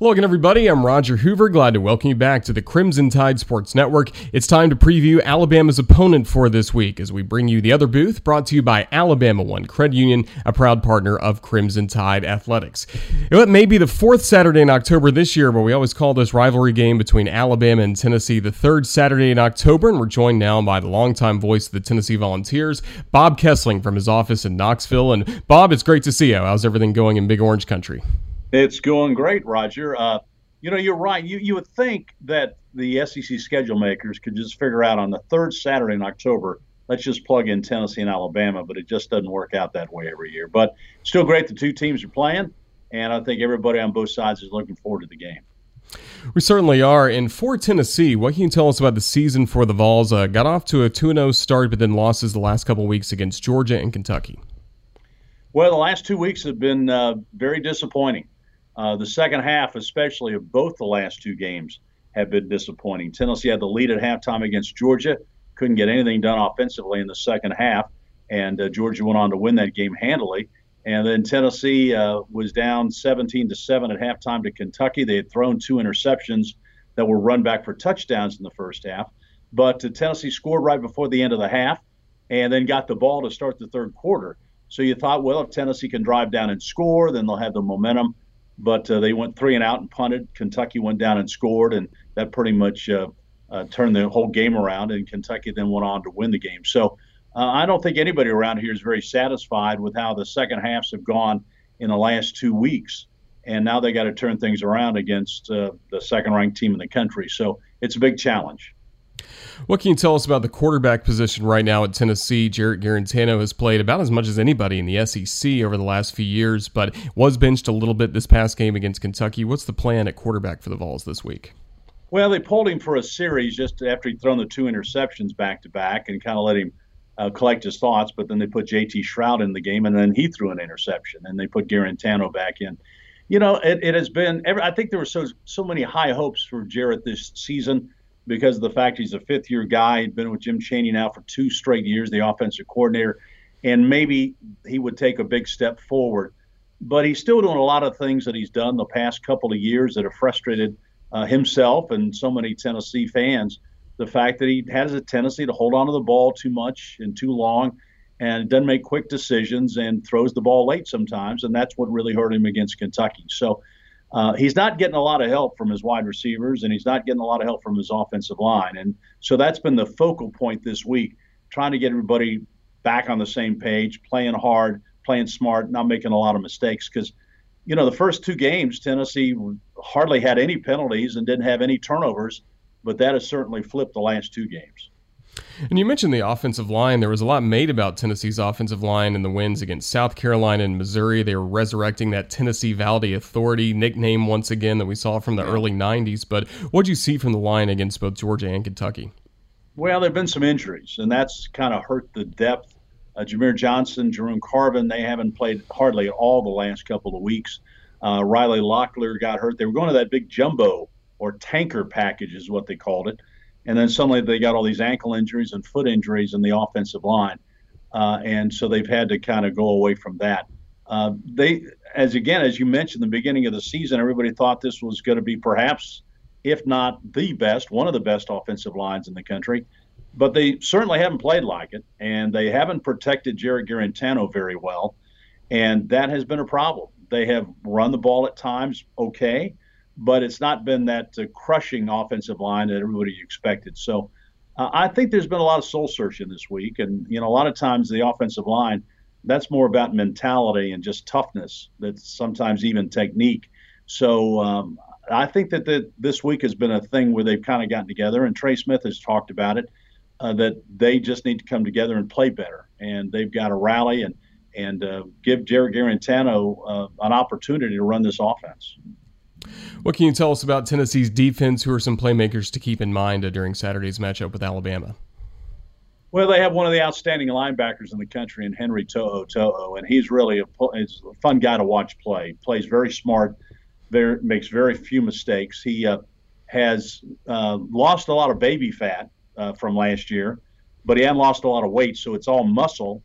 Hello everybody. I'm Roger Hoover. Glad to welcome you back to the Crimson Tide Sports Network. It's time to preview Alabama's opponent for this week as we bring you the other booth brought to you by Alabama One Credit Union, a proud partner of Crimson Tide Athletics. It may be the fourth Saturday in October this year, but we always call this rivalry game between Alabama and Tennessee the third Saturday in October, and we're joined now by the longtime voice of the Tennessee Volunteers, Bob Kesling, from his office in Knoxville. And Bob, it's great to see you. How's everything going in Big Orange Country? It's going great, Roger. Uh, you know, you're right. You you would think that the SEC schedule makers could just figure out on the third Saturday in October, let's just plug in Tennessee and Alabama, but it just doesn't work out that way every year. But still great the two teams are playing, and I think everybody on both sides is looking forward to the game. We certainly are. And for Tennessee, what can you tell us about the season for the Vols? Uh, got off to a 2 0 start, but then losses the last couple weeks against Georgia and Kentucky. Well, the last two weeks have been uh, very disappointing. Uh, the second half, especially of both the last two games, have been disappointing. Tennessee had the lead at halftime against Georgia, couldn't get anything done offensively in the second half, and uh, Georgia went on to win that game handily. And then Tennessee uh, was down 17 to seven at halftime to Kentucky. They had thrown two interceptions that were run back for touchdowns in the first half, but uh, Tennessee scored right before the end of the half, and then got the ball to start the third quarter. So you thought, well, if Tennessee can drive down and score, then they'll have the momentum but uh, they went three and out and punted. Kentucky went down and scored, and that pretty much uh, uh, turned the whole game around. And Kentucky then went on to win the game. So I don't think anybody around here is very satisfied with how the second halves have gone in the last two weeks. And now they got to turn things around against uh, the second-ranked team in the country. So it's a big challenge. What can you tell us about the quarterback position right now at Tennessee? Jarrett Guarantano has played about as much as anybody in the SEC over the last few years, but was benched a little bit this past game against Kentucky. What's the plan at quarterback for the Vols this week? Well, they pulled him for a series just after he'd thrown the two interceptions back to back and kind of let him uh, collect his thoughts. But then they put JT Shrout in the game, and then he threw an interception, and they put Guarantano back in. You know, it, it has been. Every, I think there were so so many high hopes for Jarrett this season because of the fact he's a fifth year guy. He'd been with Jim Chaney now for two straight years, the offensive coordinator, and maybe he would take a big step forward. But he's still doing a lot of things that he's done the past couple of years that have frustrated uh, himself and so many Tennessee fans. The fact that he has a tendency to hold on to the ball too much and too long and doesn't make quick decisions and throws the ball late sometimes. And that's what really hurt him against Kentucky. So, uh, he's not getting a lot of help from his wide receivers, and he's not getting a lot of help from his offensive line. And so that's been the focal point this week, trying to get everybody back on the same page, playing hard, playing smart, not making a lot of mistakes. Because, you know, the first two games, Tennessee hardly had any penalties and didn't have any turnovers, but that has certainly flipped the last two games. And you mentioned the offensive line. There was a lot made about Tennessee's offensive line in the wins against South Carolina and Missouri. They were resurrecting that Tennessee Valley Authority nickname once again that we saw from the early 90s. But what did you see from the line against both Georgia and Kentucky? Well, there have been some injuries, and that's kind of hurt the depth. Uh, Jahmir Johnson, Jerome Carvin, they haven't played hardly at all the last couple of weeks. Uh, Riley Locklear got hurt. They were going to that big jumbo or tanker package, is what they called it and then suddenly they got all these ankle injuries and foot injuries in the offensive line, uh, and so they've had to kind of go away from that. Uh, they, as again, as you mentioned, the beginning of the season, everybody thought this was going to be perhaps, if not the best, one of the best offensive lines in the country. But they certainly haven't played like it, and they haven't protected Jarrett Guarantano very well, and that has been a problem. They have run the ball at times okay, but it's not been that uh, crushing offensive line that everybody expected. So uh, I think there's been a lot of soul searching this week, and you know a lot of times the offensive line that's more about mentality and just toughness. That's sometimes even technique. So um, I think that the, this week has been a thing where they've kind of gotten together, and Trey Smith has talked about it. Uh, that they just need to come together and play better, and they've got to rally and and uh, give Jarrett Guarantano uh, an opportunity to run this offense. What can you tell us about Tennessee's defense? Who are some playmakers to keep in mind during Saturday's matchup with Alabama? Well, they have one of the outstanding linebackers in the country in Henry To'oTo'o, and he's really a, he's a fun guy to watch play. Plays very smart, very, makes very few mistakes. He uh, has uh, lost a lot of baby fat uh, from last year, but he hadn't lost a lot of weight, so it's all muscle.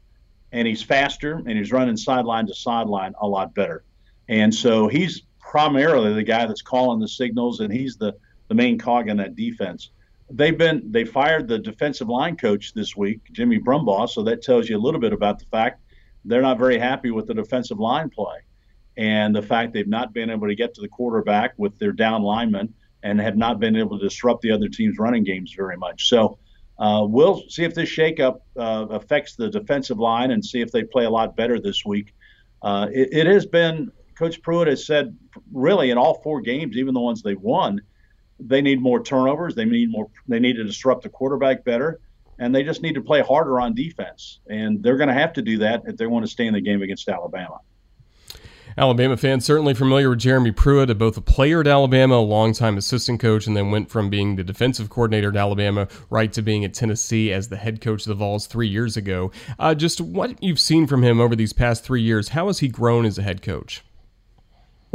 And he's faster, and he's running sideline to sideline a lot better. And so he's primarily the guy that's calling the signals, and he's the, the main cog in that defense. They've been they fired the defensive line coach this week, Jimmy Brumbaugh, so that tells you a little bit about the fact they're not very happy with the defensive line play, and the fact they've not been able to get to the quarterback with their down linemen and have not been able to disrupt the other team's running games very much. So. Uh, we'll see if this shakeup uh, affects the defensive line and see if they play a lot better this week. Uh, it, it, has been Coach Pruitt has said really in all four games, even the ones they won, they need more turnovers. They need more. They need to disrupt the quarterback better, and they just need to play harder on defense. And they're going to have to do that if they want to stay in the game against Alabama. Alabama fans certainly familiar with Jeremy Pruitt, both a player at Alabama, a longtime assistant coach, and then went from being the defensive coordinator at Alabama right to being at Tennessee as the head coach of the Vols three years ago. Uh, just what you've seen from him over these past three years, how has he grown as a head coach?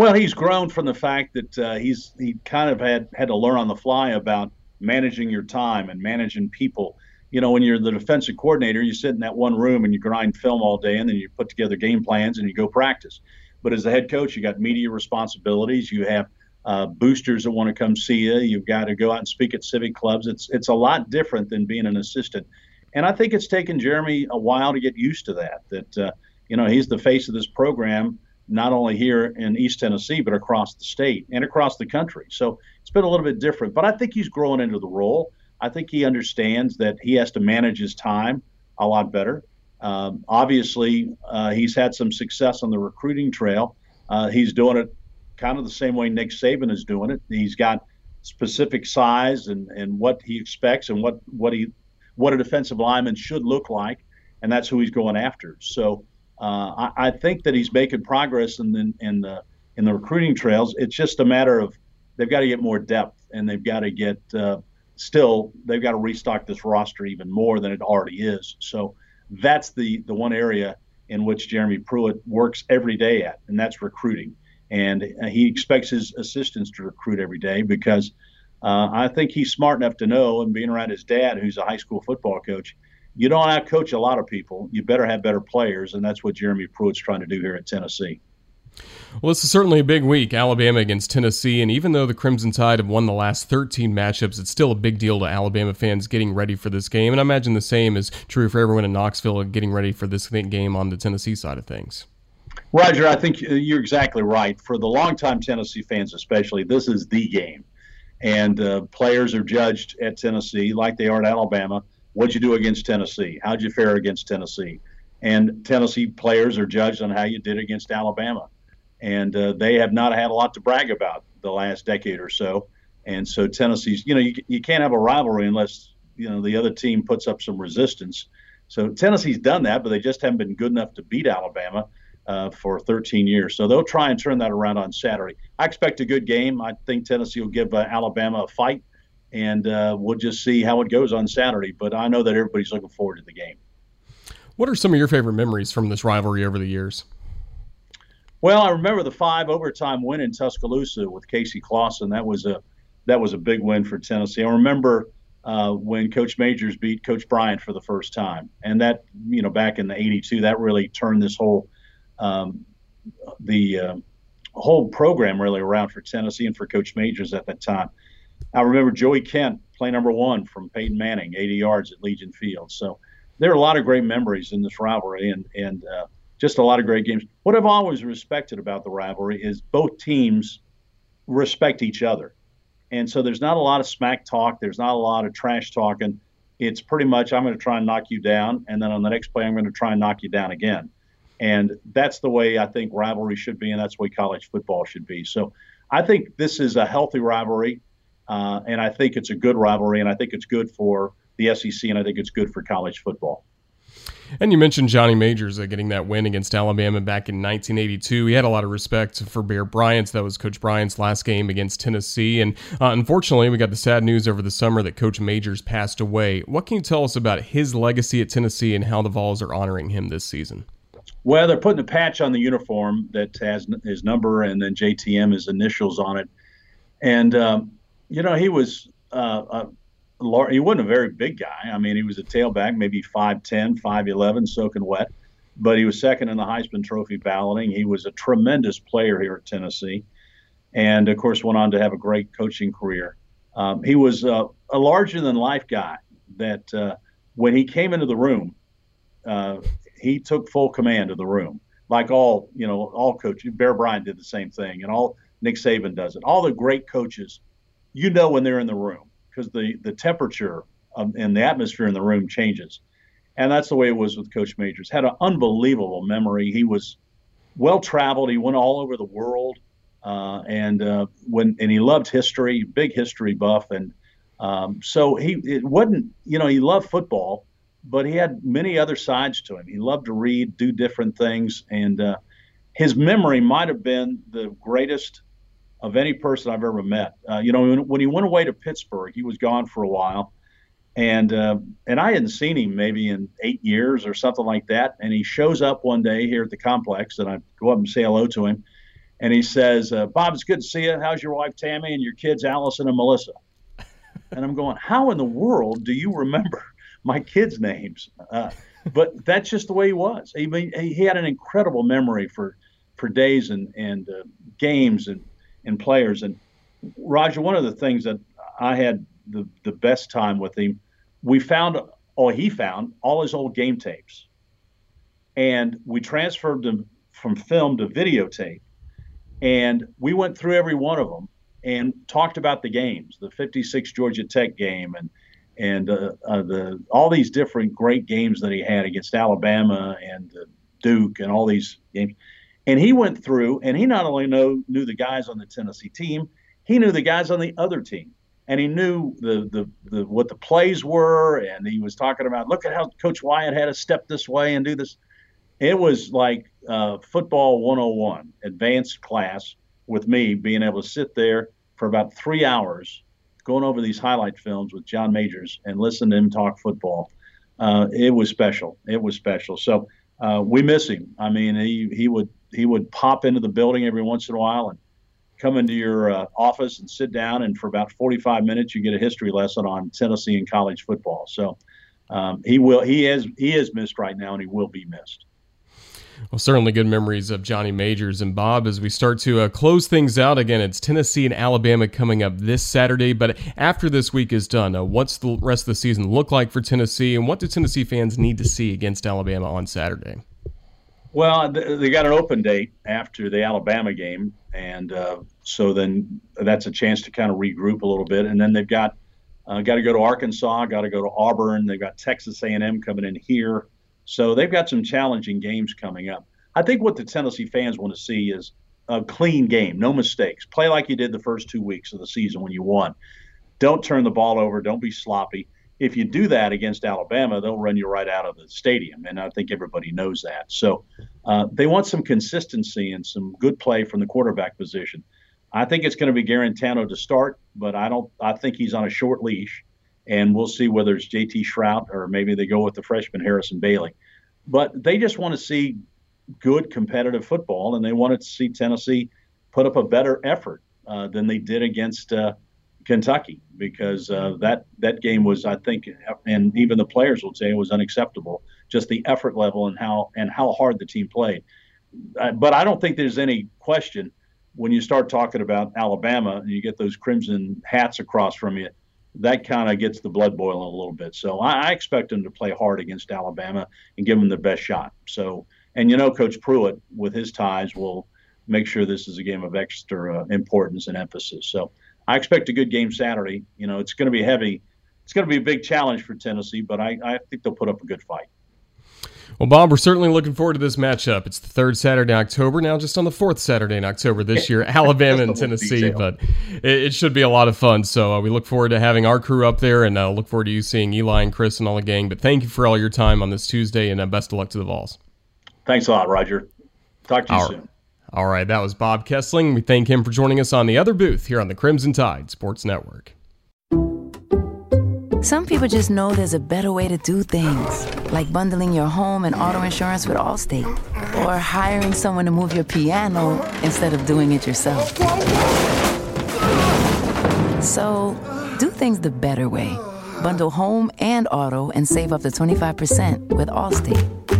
Well, he's grown from the fact that uh, he's he kind of had had to learn on the fly about managing your time and managing people. You know, when you're the defensive coordinator, you sit in that one room and you grind film all day, and then you put together game plans and you go practice. But as the head coach, you got media responsibilities. You have uh, boosters that want to come see you. You've got to go out and speak at civic clubs. It's it's a lot different than being an assistant, and I think it's taken Jeremy a while to get used to that. That uh, you know he's the face of this program not only here in East Tennessee, but across the state and across the country. So it's been a little bit different, but I think he's growing into the role. I think he understands that he has to manage his time a lot better. Um, obviously, uh, he's had some success on the recruiting trail. Uh, he's doing it kind of the same way Nick Saban is doing it. He's got specific size and, and what he expects and what, what he what a defensive lineman should look like, and that's who he's going after. So I, I, think that he's making progress in the, in the in the recruiting trails. It's just a matter of they've got to get more depth and they've got to get uh, still they've got to restock this roster even more than it already is. So that's the the one area in which Jeremy Pruitt works every day at, and that's recruiting. And uh, he expects his assistants to recruit every day because uh, I think he's smart enough to know, and being around his dad, who's a high school football coach, you don't outcoach a lot of people. You better have better players, and that's what Jeremy Pruitt's trying to do here at Tennessee. Well, this is certainly a big week, Alabama against Tennessee, and even though the Crimson Tide have won the last 13 matchups, it's still a big deal to Alabama fans getting ready for this game, and I imagine the same is true for everyone in Knoxville getting ready for this game on the Tennessee side of things. Roger, I think you're exactly right. For the longtime Tennessee fans, especially, this is the game, and uh, players are judged at Tennessee like they are at Alabama What'd you do against Tennessee? How'd you fare against Tennessee? And Tennessee players are judged on how you did against Alabama. And uh, they have not had a lot to brag about the last decade or so. And so Tennessee's, you know, you, you can't have a rivalry unless, you know, the other team puts up some resistance. So Tennessee's done that, but they just haven't been good enough to beat Alabama uh, for 13 years. So they'll try and turn that around on Saturday. I expect a good game. I think Tennessee will give uh, Alabama a fight and uh, we'll just see how it goes on Saturday. But I know that everybody's looking forward to the game. What are some of your favorite memories from this rivalry over the years? Well, I remember the five overtime win in Tuscaloosa with Casey Clausen. That was a that was a big win for Tennessee. I remember uh, when Coach Majors beat Coach Bryant for the first time, and that you know back in the '82, that really turned this whole um, the uh, whole program really around for Tennessee and for Coach Majors at that time. I remember Joey Kent, play number one from Peyton Manning, 80 yards at Legion Field. So there are a lot of great memories in this rivalry, and and uh, just a lot of great games. What I've always respected about the rivalry is both teams respect each other. And so there's not a lot of smack talk. There's not a lot of trash talking. It's pretty much I'm going to try and knock you down, and then on the next play I'm going to try and knock you down again. And that's the way I think rivalry should be, and that's the way college football should be. So I think this is a healthy rivalry, uh, and I think it's a good rivalry, and I think it's good for the SEC, and I think it's good for college football. And you mentioned Johnny Majors uh, getting that win against Alabama back in 1982. He had a lot of respect for Bear Bryant. That was Coach Bryant's last game against Tennessee. And uh, unfortunately, we got the sad news over the summer that Coach Majors passed away. What can you tell us about his legacy at Tennessee and how the Vols are honoring him this season? Well, they're putting a patch on the uniform that has his number and then JTM, his initials on it. And, um, you know, he was uh, he wasn't a very big guy. I mean, he was a tailback, maybe 5'10, 5'11, soaking wet, but he was second in the Heisman Trophy balloting. He was a tremendous player here at Tennessee, and of course, went on to have a great coaching career. Um, he was uh, a larger than life guy that uh, when he came into the room, uh, he took full command of the room. Like all, you know, all coaches, Bear Bryant did the same thing, and all Nick Saban does it. All the great coaches, you know, when they're in the room because the the temperature um, and the atmosphere in the room changes, and that's the way it was with Coach Majors. Had an unbelievable memory. He was well traveled. He went all over the world, uh, and uh, when and he loved history, big history buff, and um, so he it wasn't you know he loved football, but he had many other sides to him. He loved to read, do different things, and uh, his memory might have been the greatest of any person I've ever met. Uh, you know, when, when, he went away to Pittsburgh, he was gone for a while, and uh, and I hadn't seen him maybe in eight years or something like that. And he shows up one day here at the complex, and I go up and say hello to him, and he says, uh, "Bob, it's good to see you. How's your wife Tammy and your kids Allison and Melissa?" and I'm going, "How in the world do you remember my kids' names?" Uh, but that's just the way he was. He he had an incredible memory for for days and and uh, games and and players. And Roger, one of the things that I had the, the best time with him, we found, or he found, all his old game tapes. And we transferred them from film to videotape. And we went through every one of them and talked about the games, the 56 Georgia Tech game and and uh, uh, the all these different great games that he had against Alabama and uh, Duke and all these games. And he went through and he not only know, knew the guys on the Tennessee team, he knew the guys on the other team. And he knew the, the, the what the plays were. And he was talking about, look at how Coach Wyatt had to step this way and do this. It was like uh, football 101, advanced class with me being able to sit there for about three hours going over these highlight films with John Majors and listen to him talk football. Uh, it was special. It was special. So uh, we miss him. I mean, he, he would he would pop into the building every once in a while and come into your uh, office and sit down, and for about 45 minutes, you get a history lesson on Tennessee and college football. So um, he will he is he is missed right now, and he will be missed. Well, certainly good memories of Johnny Majors and Bob as we start to uh, close things out. Again, it's Tennessee and Alabama coming up this Saturday. But after this week is done, uh, what's the rest of the season look like for Tennessee, and what do Tennessee fans need to see against Alabama on Saturday? Well, they got an open date after the Alabama game, and uh, so then that's a chance to kind of regroup a little bit. And then they've got uh, got to go to Arkansas, got to go to Auburn. They've got Texas A&M coming in here, so they've got some challenging games coming up. I think what the Tennessee fans want to see is a clean game, no mistakes. Play like you did the first two weeks of the season when you won. Don't turn the ball over. Don't be sloppy if you do that against Alabama, they'll run you right out of the stadium, and I think everybody knows that. So uh, they want some consistency and some good play from the quarterback position. I think it's going to be Guarantano to start, but I don't. I think he's on a short leash, and we'll see whether it's J.T. Shrout or maybe they go with the freshman Harrison Bailey. But they just want to see good competitive football, and they wanted to see Tennessee put up a better effort uh, than they did against. Uh, Kentucky because uh, that that game was, I think, and even the players would say it was unacceptable. Just the effort level and how and how hard the team played. Uh, but I don't think there's any question when you start talking about Alabama and you get those crimson hats across from you. That kind of gets the blood boiling a little bit. So I, I expect them to play hard against Alabama and give them their best shot. So, and you know, Coach Pruitt with his ties will make sure this is a game of extra uh, importance and emphasis. So I expect a good game Saturday. You know, it's going to be heavy. It's going to be a big challenge for Tennessee, but I, I think they'll put up a good fight. Well, Bob, we're certainly looking forward to this matchup. It's the third Saturday in October, now just on the fourth Saturday in October this year, Alabama and Tennessee. Detail. But it, it, should be a lot of fun. So uh, we look forward to having our crew up there and uh, look forward to you seeing Eli and Chris and all the gang. But thank you for all your time on this Tuesday and uh, best of luck to the Vols. Thanks a lot, Roger. Talk to you all soon. All right, that was Bob Kesling. We thank him for joining us on the other booth here on the Crimson Tide Sports Network. Some people just know there's a better way to do things, like bundling your home and auto insurance with Allstate, or hiring someone to move your piano instead of doing it yourself. So, do things the better way. Bundle home and auto and save up to 25% with Allstate.